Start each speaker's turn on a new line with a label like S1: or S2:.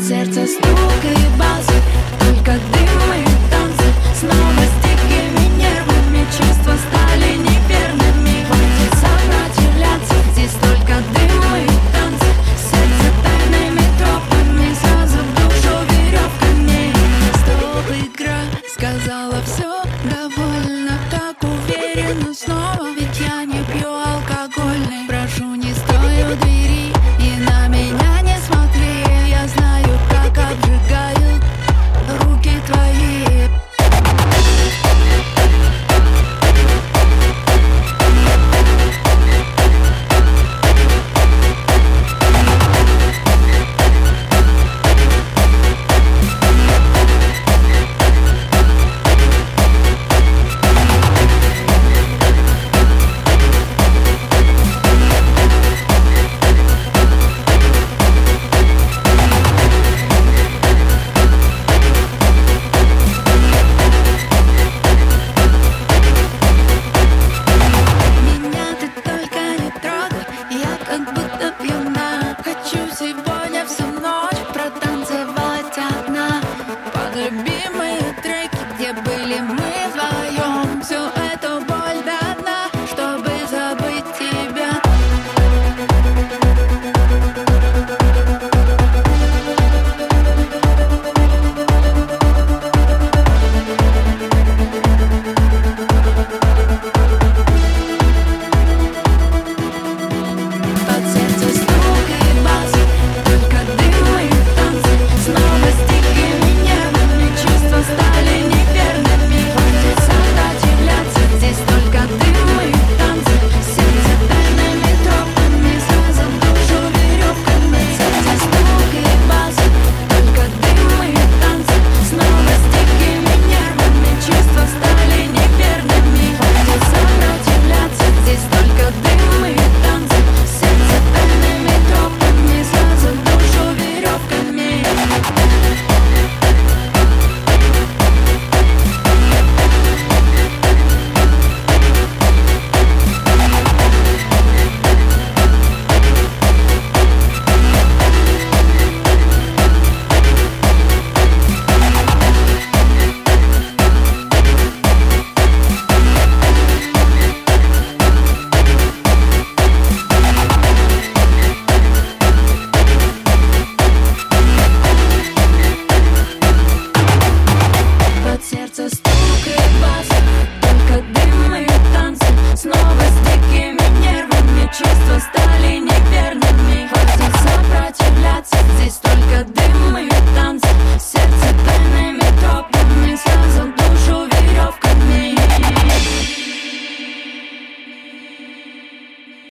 S1: сердце стукает